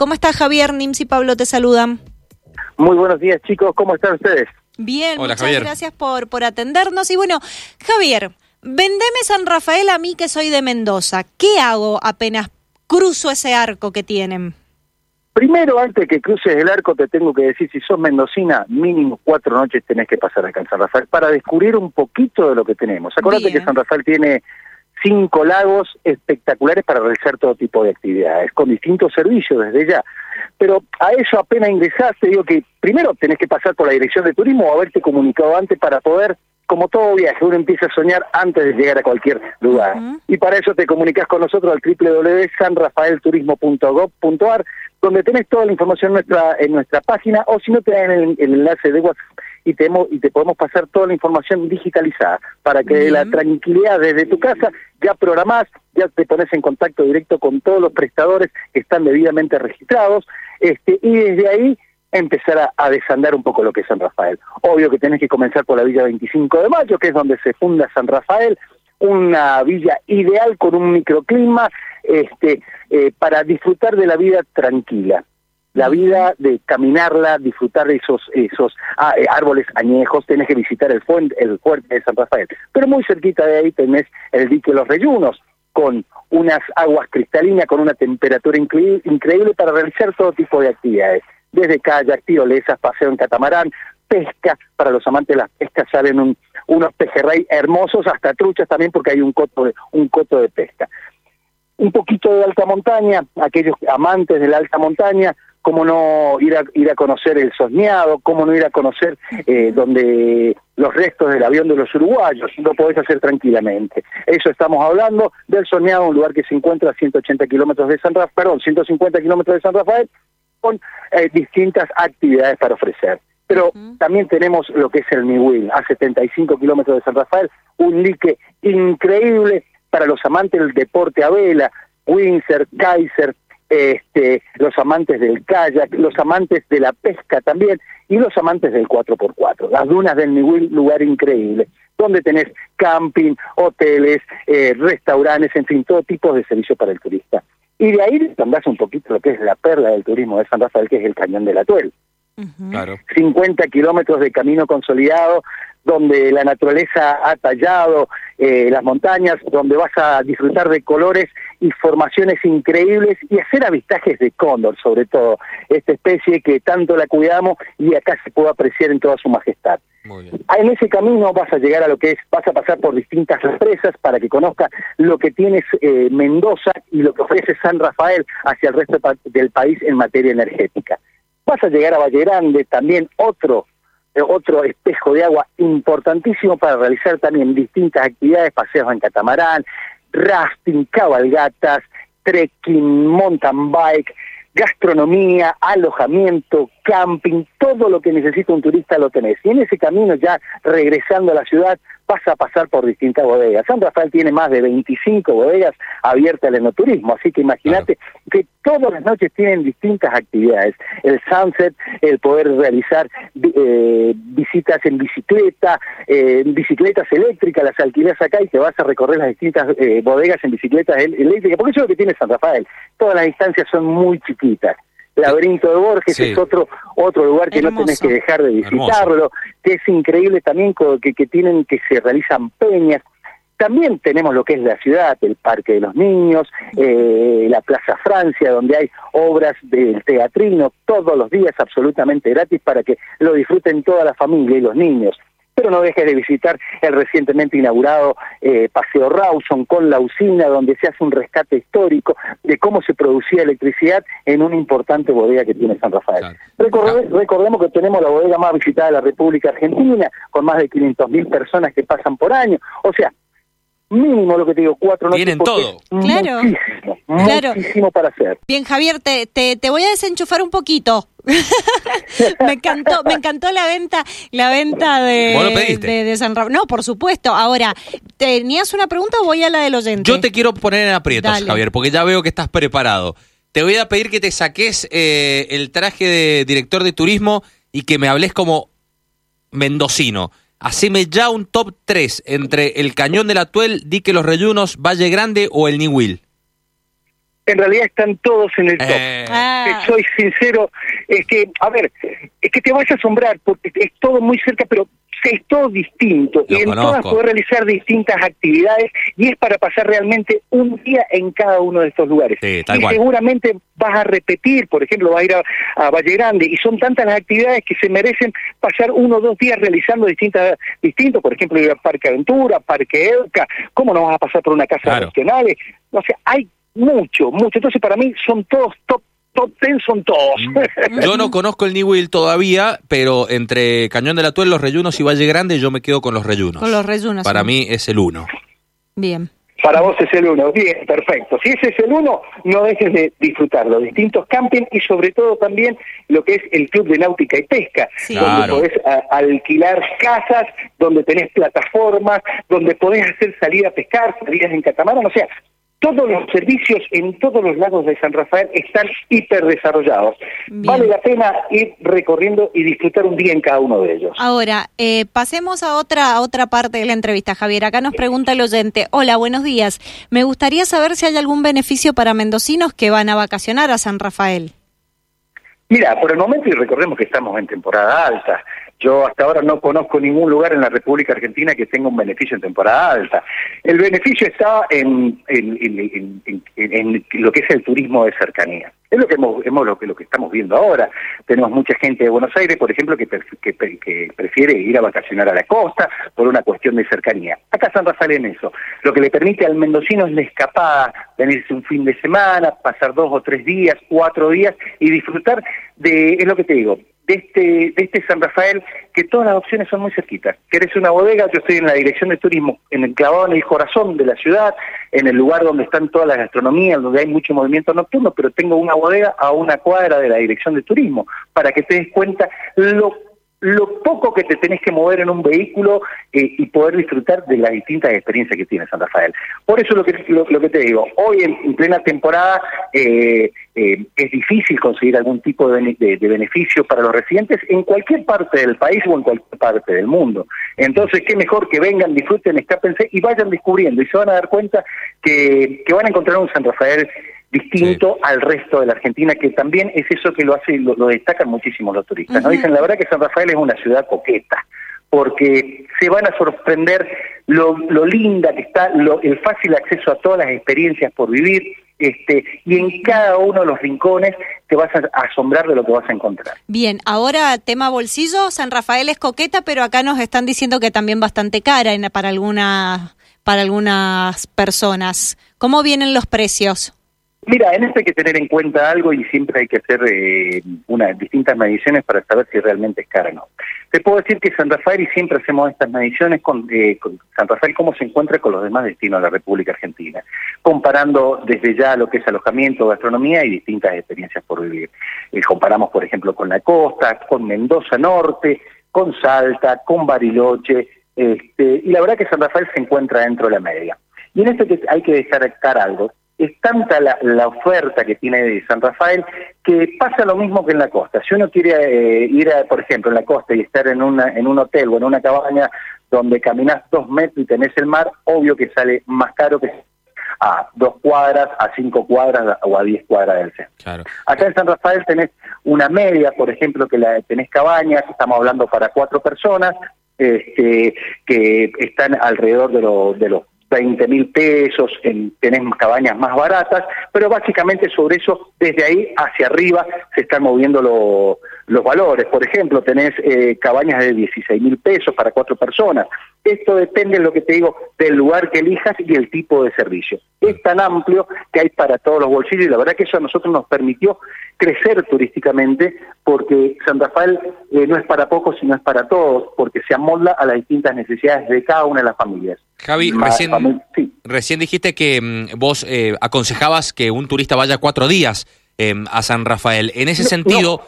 ¿Cómo estás, Javier? Nims y Pablo te saludan. Muy buenos días, chicos. ¿Cómo están ustedes? Bien, muchas gracias por, por atendernos. Y bueno, Javier, vendeme San Rafael a mí que soy de Mendoza. ¿Qué hago apenas cruzo ese arco que tienen? Primero, antes que cruces el arco, te tengo que decir, si sos mendocina, mínimo cuatro noches tenés que pasar acá en San Rafael para descubrir un poquito de lo que tenemos. Acuérdate que San Rafael tiene cinco lagos espectaculares para realizar todo tipo de actividades, con distintos servicios desde ya. Pero a eso apenas ingresaste, digo que primero tenés que pasar por la dirección de turismo o haberte comunicado antes para poder como todo viaje, uno empieza a soñar antes de llegar a cualquier lugar. Y para eso te comunicas con nosotros al www.sanrafaelturismo.gov.ar, donde tenés toda la información en nuestra, en nuestra página, o si no te dan el, enlace de WhatsApp y te, y te podemos pasar toda la información digitalizada, para que la tranquilidad desde tu casa ya programás, ya te pones en contacto directo con todos los prestadores que están debidamente registrados, este, y desde ahí empezar a, desandar un poco lo que es San Rafael. Obvio que tenés que comenzar por la Villa 25 de Mayo, que es donde se funda San Rafael, una villa ideal con un microclima este, eh, para disfrutar de la vida tranquila. La vida de caminarla, disfrutar de esos, esos ah, eh, árboles añejos, tenés que visitar el, fuente, el fuerte de San Rafael. Pero muy cerquita de ahí tenés el dique Los Reyunos, con unas aguas cristalinas, con una temperatura increíble para realizar todo tipo de actividades desde kayak, tirolesas, paseo en catamarán, pesca, para los amantes de las pescas salen unos pejerrey hermosos, hasta truchas también porque hay un coto de, un coto de pesca. Un poquito de alta montaña, aquellos amantes de la alta montaña, cómo no ir a, ir a conocer el Sosneado, cómo no ir a conocer eh, donde los restos del avión de los uruguayos, lo podés hacer tranquilamente. Eso estamos hablando del Sosneado, un lugar que se encuentra a 180 kilómetros de San Rafael, perdón, 150 kilómetros de San Rafael, con eh, distintas actividades para ofrecer. Pero también tenemos lo que es el Niwil, a 75 kilómetros de San Rafael, un lique increíble para los amantes del deporte a vela, Windsor, Kaiser, este, los amantes del kayak, los amantes de la pesca también, y los amantes del 4x4. Las dunas del Niwil, lugar increíble, donde tenés camping, hoteles, eh, restaurantes, en fin, todo tipo de servicio para el turista. Y de ahí andás un poquito lo que es la perla del turismo de San Rafael, que es el Cañón de la Tuel. claro. 50 kilómetros de camino consolidado, donde la naturaleza ha tallado eh, las montañas, donde vas a disfrutar de colores y formaciones increíbles y hacer avistajes de cóndor, sobre todo, esta especie que tanto la cuidamos y acá se puede apreciar en toda su majestad. En ese camino vas a llegar a lo que es, vas a pasar por distintas empresas para que conozcas lo que tienes eh, Mendoza y lo que ofrece San Rafael hacia el resto del país en materia energética. Vas a llegar a Valle Grande, también otro otro espejo de agua importantísimo para realizar también distintas actividades, paseos en catamarán, rafting, cabalgatas, trekking, mountain bike, gastronomía, alojamiento, camping, todo lo que necesita un turista lo tenés. Y en ese camino ya regresando a la ciudad vas a pasar por distintas bodegas. San Rafael tiene más de 25 bodegas abiertas al enoturismo, así que imagínate que todas las noches tienen distintas actividades. El sunset, el poder realizar eh, visitas en bicicleta, eh, bicicletas eléctricas, las alquilas acá y te vas a recorrer las distintas eh, bodegas en bicicletas eléctricas, porque eso es lo que tiene San Rafael. Todas las distancias son muy chiquitas. Laberinto de Borges es otro otro lugar que no tenés que dejar de visitarlo, que es increíble también que, que tienen que se realizan peñas. También tenemos lo que es la ciudad, el Parque de los Niños, eh, la Plaza Francia, donde hay obras del teatrino todos los días absolutamente gratis para que lo disfruten toda la familia y los niños pero no dejes de visitar el recientemente inaugurado eh, Paseo Rawson con la usina, donde se hace un rescate histórico de cómo se producía electricidad en una importante bodega que tiene San Rafael. recordemos que tenemos la bodega más visitada de la República Argentina, con más de 500.000 personas que pasan por año. O sea, mínimo lo que te digo, cuatro noches. Tienen todo. Claro. Muchísimo, para hacer. Bien, Javier, te, te, te voy a desenchufar un poquito. me encantó, me encantó la venta, la venta de, de, San Rafael. No, por supuesto. Ahora, ¿tenías una pregunta o voy a la del oyente? Yo te quiero poner en aprietos, Javier, porque ya veo que estás preparado. Te voy a pedir que te saques eh, el traje de director de turismo y que me hables como mendocino. Haceme ya un top 3 entre el Cañón de la Tuel, Dique Los Reyunos, Valle Grande o el Niwil. En realidad están todos en el top. Eh. Ah. soy sincero, es que, a ver, es que te vas a asombrar porque es todo muy cerca, pero es todo distinto y en todas poder realizar distintas actividades y es para pasar realmente un día en cada uno de estos lugares. y seguramente vas a repetir, por ejemplo, vas a ir a, Valle Grande y son tantas las actividades que se merecen pasar uno o dos días realizando distintas, distintos, por ejemplo, ir al Parque Aventura, Parque Euca, ¿cómo no vas a pasar por una casa claro. regional? O sea, hay mucho, mucho. Entonces, para mí son todos top top ten son todos. Mm. Yo no conozco el New Will todavía, pero entre Cañón de la Tuel, Los Reyunos y Valle Grande yo me quedo con Los Reyunos. Con Los Reyunos. Para mí es el uno. Bien. Para vos es el uno, bien, perfecto. Si ese es el uno, no dejes de disfrutar los distintos camping y sobre todo también lo que es el Club de Náutica y Pesca, donde podés alquilar casas, donde tenés plataformas, donde podés hacer salida a pescar, salidas en catamarán, o sea, todos los servicios en todos los lagos de San Rafael están hiper desarrollados. Vale la pena ir recorriendo y disfrutar un día en cada uno de ellos. Ahora, eh, pasemos a otra, a otra parte de la entrevista, Javier. Acá nos pregunta el oyente, hola, buenos días. Me gustaría saber si hay algún beneficio para mendocinos que van a vacacionar a San Rafael. Mira, por el momento, y recordemos que estamos en temporada alta, yo hasta ahora no conozco ningún lugar en la República Argentina que tenga un beneficio en temporada alta. El beneficio está en, lo que es el turismo de cercanía. Es lo que hemos, lo, que, lo que estamos viendo ahora. Tenemos mucha gente de Buenos Aires, por ejemplo, que, prefiere ir a vacacionar a la costa por una cuestión de cercanía. Acá San Rafael en eso. Lo que le permite al mendocino es la escapada, venirse un fin de semana, pasar dos o tres días, cuatro días y disfrutar de, es lo que te digo, de este, de este San Rafael, que todas las opciones son muy cerquitas. Querés una bodega, yo estoy en la dirección de turismo, en el clavado en el corazón de la ciudad, en el lugar donde están todas las gastronomías, donde hay mucho movimiento nocturno, pero tengo una bodega a una cuadra de la dirección de turismo, para que te des cuenta lo lo poco que te tenés que mover en un vehículo eh, y poder disfrutar de las distintas experiencias que tiene San Rafael. Por eso lo que, lo, que te digo, hoy en, plena temporada eh, eh, es difícil conseguir algún tipo de, beneficio para los residentes en cualquier parte del país o en cualquier parte del mundo. Entonces, qué mejor que vengan, disfruten, escápense y vayan descubriendo y se van a dar cuenta que, que van a encontrar un San Rafael distinto al resto de la Argentina, que también es eso que lo hace, lo, lo destacan muchísimo los turistas. ¿no? Dicen, la verdad que San Rafael es una ciudad coqueta, porque se van a sorprender lo, lo linda que está, lo, el fácil acceso a todas las experiencias por vivir, este, y en cada uno de los rincones te vas a asombrar de lo que vas a encontrar. Bien, ahora tema bolsillo, San Rafael es coqueta, pero acá nos están diciendo que también bastante cara para, alguna, para algunas personas. ¿Cómo vienen los precios? Mira, en esto hay que tener en cuenta algo y siempre hay que hacer eh, unas distintas mediciones para saber si realmente es cara o no. Te puedo decir que San Rafael, y siempre hacemos estas mediciones con, eh, con, San Rafael, cómo se encuentra con los demás destinos de la República Argentina, comparando desde ya lo que es alojamiento, gastronomía y distintas experiencias por vivir. Eh, comparamos, por ejemplo, con la costa, con Mendoza Norte, con Salta, con Bariloche, este, y la verdad que San Rafael se encuentra dentro de la media. Y en esto hay que destacar algo es tanta la, oferta que tiene San Rafael que pasa lo mismo que en la costa. Si uno quiere eh, ir, a, por ejemplo, en la costa y estar en, una, en un hotel o en una cabaña donde caminas dos metros y tenés el mar, obvio que sale más caro que a dos cuadras, a cinco cuadras o a diez cuadras del centro. Acá en San Rafael tenés una media, por ejemplo, que la tenés cabañas, estamos hablando para cuatro personas, este, que están alrededor de, lo, de los 20 mil pesos, en, tenés cabañas más baratas, pero básicamente sobre eso, desde ahí hacia arriba, se están moviendo los valores. Por ejemplo, tenés eh, cabañas de 16 mil pesos para cuatro personas. Esto depende, lo que te digo, del lugar que elijas y el tipo de servicio. Es tan amplio que hay para todos los bolsillos y la verdad que eso a nosotros nos permitió crecer turísticamente porque San Rafael eh, no es para pocos, sino es para todos, porque se amolda a las distintas necesidades de cada una de las familias. Javi, recién, dijiste que mm, vos eh, aconsejabas que un turista vaya cuatro días em, a San Rafael. En ese sentido...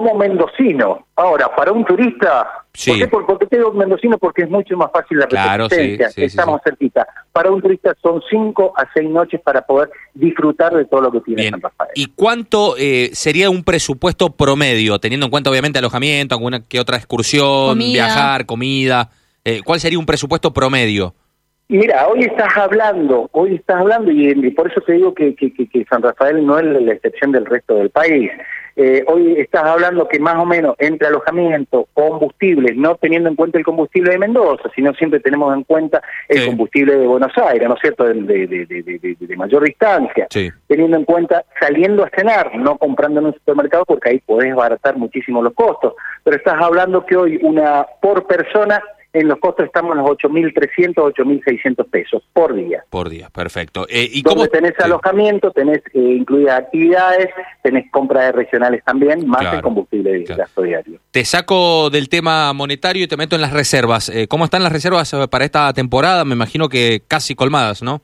como, mendocino. Ahora, para un turista... Sí. ¿Por qué? Porque tengo mendocino porque es mucho más fácil la claro, Estamos cerquita. Para un turista son cinco a seis noches para poder disfrutar de todo lo que tiene San Rafael. ¿Y cuánto eh, sería un presupuesto promedio, teniendo en cuenta obviamente alojamiento, alguna que otra excursión, viajar, comida? Eh, ¿Cuál sería un presupuesto promedio? Mira, hoy estás hablando, hoy estás hablando y, por eso te digo que, San Rafael no es la excepción del resto del país. Eh, hoy estás hablando que más o menos entre alojamiento, combustibles, no teniendo en cuenta el combustible de Mendoza, sino siempre tenemos en cuenta el combustible de Buenos Aires, ¿no es cierto?, de, mayor distancia, teniendo en cuenta saliendo a cenar, no comprando en un supermercado porque ahí podés baratar muchísimo los costos, pero estás hablando que hoy una por persona en los costos estamos en los 8.300, 8.600 pesos por día. Por día, perfecto. Eh, ¿y cómo tenés alojamiento, tenés eh, incluidas actividades, tenés compras de regionales también, más el combustible de gasto diario. Te saco del tema monetario y te meto en las reservas. Eh, ¿Cómo están las reservas para esta temporada? Me imagino que casi colmadas, ¿no?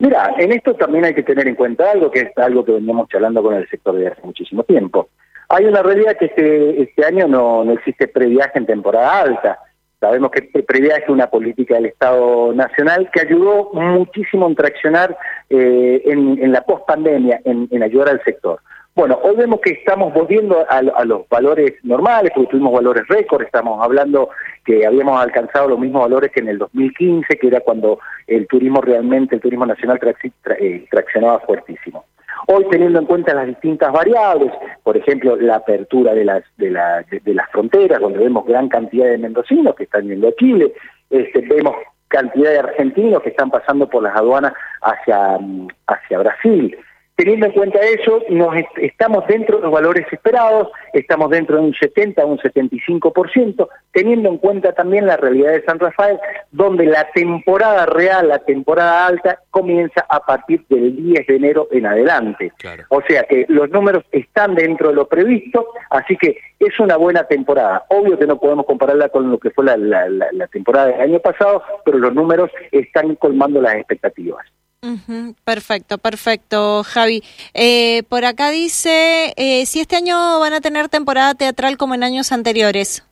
Mira, en esto también hay que tener en cuenta algo que es algo que venimos charlando con el sector de hace muchísimo tiempo. Hay una realidad que este, este año no, no existe previaje en temporada alta. Sabemos que previaje es una política del Estado Nacional que ayudó muchísimo en traccionar eh, en, la pospandemia, en, en ayudar al sector. Bueno, hoy vemos que estamos volviendo a, los valores normales, porque tuvimos valores récord, estamos hablando que habíamos alcanzado los mismos valores que en el 2015, que era cuando el turismo realmente, el turismo nacional eh, traccionaba fuertísimo. Hoy teniendo en cuenta las distintas variables, por ejemplo, la apertura de las, de, las fronteras, donde vemos gran cantidad de mendocinos que están yendo a Chile, este, vemos cantidad de argentinos que están pasando por las aduanas hacia, hacia Brasil. Teniendo en cuenta eso, nos estamos dentro de los valores esperados, estamos dentro de un 70 o un 75%, teniendo en cuenta también la realidad de San Rafael, donde la temporada real, la temporada alta, comienza a partir del 10 de enero en adelante. O sea que los números están dentro de lo previsto, así que es una buena temporada. Obvio que no podemos compararla con lo que fue la, la temporada del año pasado, pero los números están colmando las expectativas. Perfecto, perfecto, Javi. Eh, por acá dice, eh, si este año van a tener temporada teatral como en años anteriores.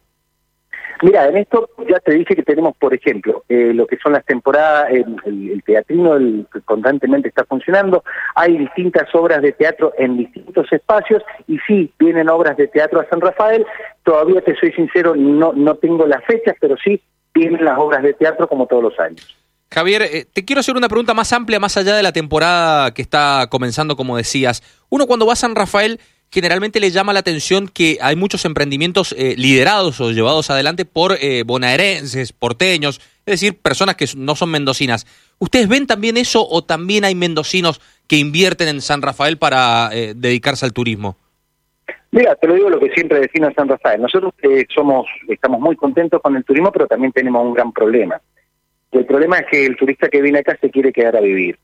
Mira, en esto ya te dije que tenemos, por ejemplo, eh, lo que son las temporadas, el, teatrino el, constantemente está funcionando, hay distintas obras de teatro en distintos espacios y sí, vienen obras de teatro a San Rafael, todavía te soy sincero, no, no tengo las fechas, pero sí vienen las obras de teatro como todos los años. Javier, eh, te quiero hacer una pregunta más amplia, más allá de la temporada que está comenzando, como decías. Uno cuando va a San Rafael generalmente le llama la atención que hay muchos emprendimientos eh, liderados o llevados adelante por eh, bonaerenses, porteños, es decir, personas que no son mendocinas. ¿Ustedes ven también eso o también hay mendocinos que invierten en San Rafael para dedicarse al turismo? Mira, te lo digo lo que siempre decimos en San Rafael. Nosotros somos, estamos muy contentos con el turismo, pero también tenemos un gran problema. El problema es que el turista que viene acá se quiere quedar a vivir.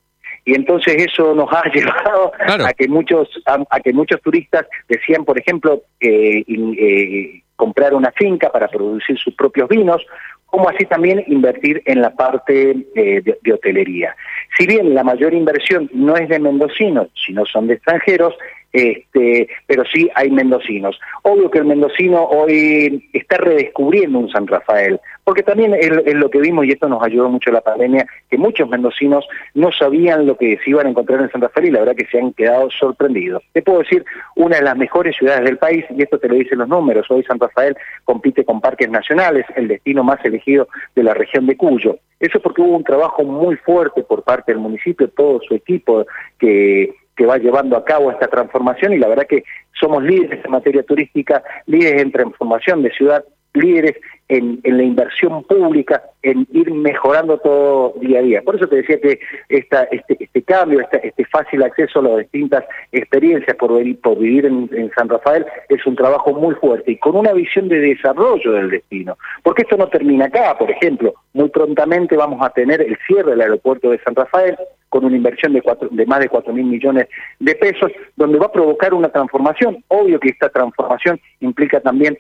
Y entonces eso nos ha llevado a que muchos a, que muchos turistas decían, por ejemplo, eh, comprar una finca para producir sus propios vinos, como así también invertir en la parte eh, de, hotelería. Si bien la mayor inversión no es de mendocinos, sino son de extranjeros, este, pero sí hay mendocinos. Obvio que el mendocino hoy está redescubriendo un San Rafael, porque también es, lo que vimos, y esto nos ayudó mucho la pandemia, que muchos mendocinos no sabían lo que se iban a encontrar en San Rafael y la verdad que se han quedado sorprendidos. Te puedo decir, una de las mejores ciudades del país, y esto te lo dicen los números, hoy San Rafael compite con parques nacionales, el destino más elegido de la región de Cuyo. Eso porque hubo un trabajo muy fuerte por parte del municipio, todo su equipo que que va llevando a cabo esta transformación y la verdad que somos líderes en materia turística, líderes en transformación de ciudad, líderes en, la inversión pública, en ir mejorando todo día a día. Por eso te decía que esta, este, este cambio, este, este fácil acceso a las distintas experiencias por, por vivir en, en, San Rafael es un trabajo muy fuerte y con una visión de desarrollo del destino. Porque esto no termina acá, por ejemplo, muy prontamente vamos a tener el cierre del aeropuerto de San Rafael, con una inversión de, cuatro, de más de 4 mil millones de pesos, donde va a provocar una transformación. Obvio que esta transformación implica también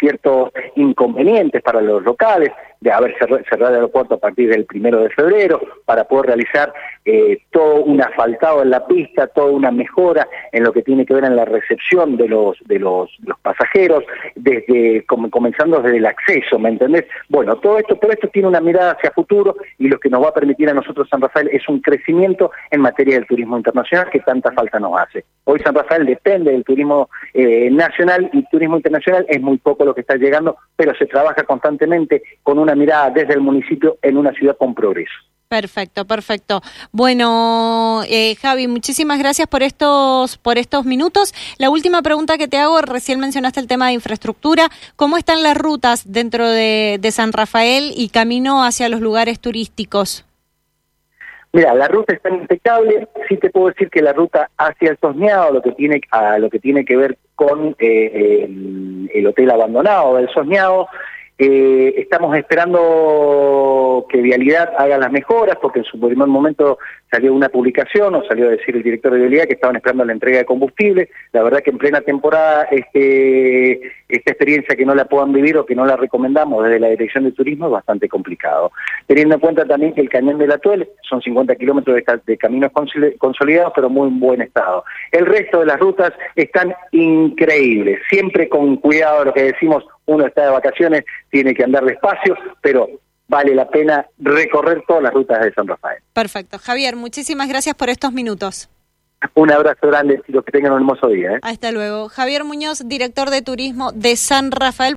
ciertos inconvenientes para los locales, de haber cerrado el aeropuerto a partir del primero de febrero, para poder realizar eh, todo un asfaltado en la pista, toda una mejora en lo que tiene que ver en la recepción de los de los, pasajeros, desde comenzando desde el acceso, ¿me entendés? Bueno, todo esto, todo esto tiene una mirada hacia futuro y lo que nos va a permitir a nosotros San Rafael es un crecimiento en materia del turismo internacional que tanta falta nos hace. Hoy San Rafael depende del turismo eh, nacional y turismo internacional es muy poco lo que está llegando, pero se trabaja constantemente con una mirada desde el municipio en una ciudad con progreso. Perfecto, perfecto. Bueno, eh, Javi, muchísimas gracias por estos por estos minutos. La última pregunta que te hago, recién mencionaste el tema de infraestructura. ¿Cómo están las rutas dentro de, de San Rafael y camino hacia los lugares turísticos? Mira, la ruta está impecable. Sí te puedo decir que la ruta hacia el Sosneado, lo que tiene a lo que tiene que ver con eh, el, hotel abandonado del Sosneado, eh, estamos esperando que Vialidad haga las mejoras, porque en su primer momento salió una publicación o salió a decir el director de Vialidad que estaban esperando la entrega de combustible. La verdad que en plena temporada este, esta experiencia que no la puedan vivir o que no la recomendamos desde la Dirección de Turismo es bastante complicado. Teniendo en cuenta también que el Cañón de la Tuel son 50 kilómetros de, de caminos consolidados, pero muy en buen estado. El resto de las rutas están increíbles, siempre con cuidado, lo que decimos, uno está de vacaciones, tiene que andar despacio, pero vale la pena recorrer todas las rutas de San Rafael. Perfecto. Javier, muchísimas gracias por estos minutos. Un abrazo grande y los que tengan un hermoso día. ¿eh? Hasta luego. Javier Muñoz, director de turismo de San Rafael.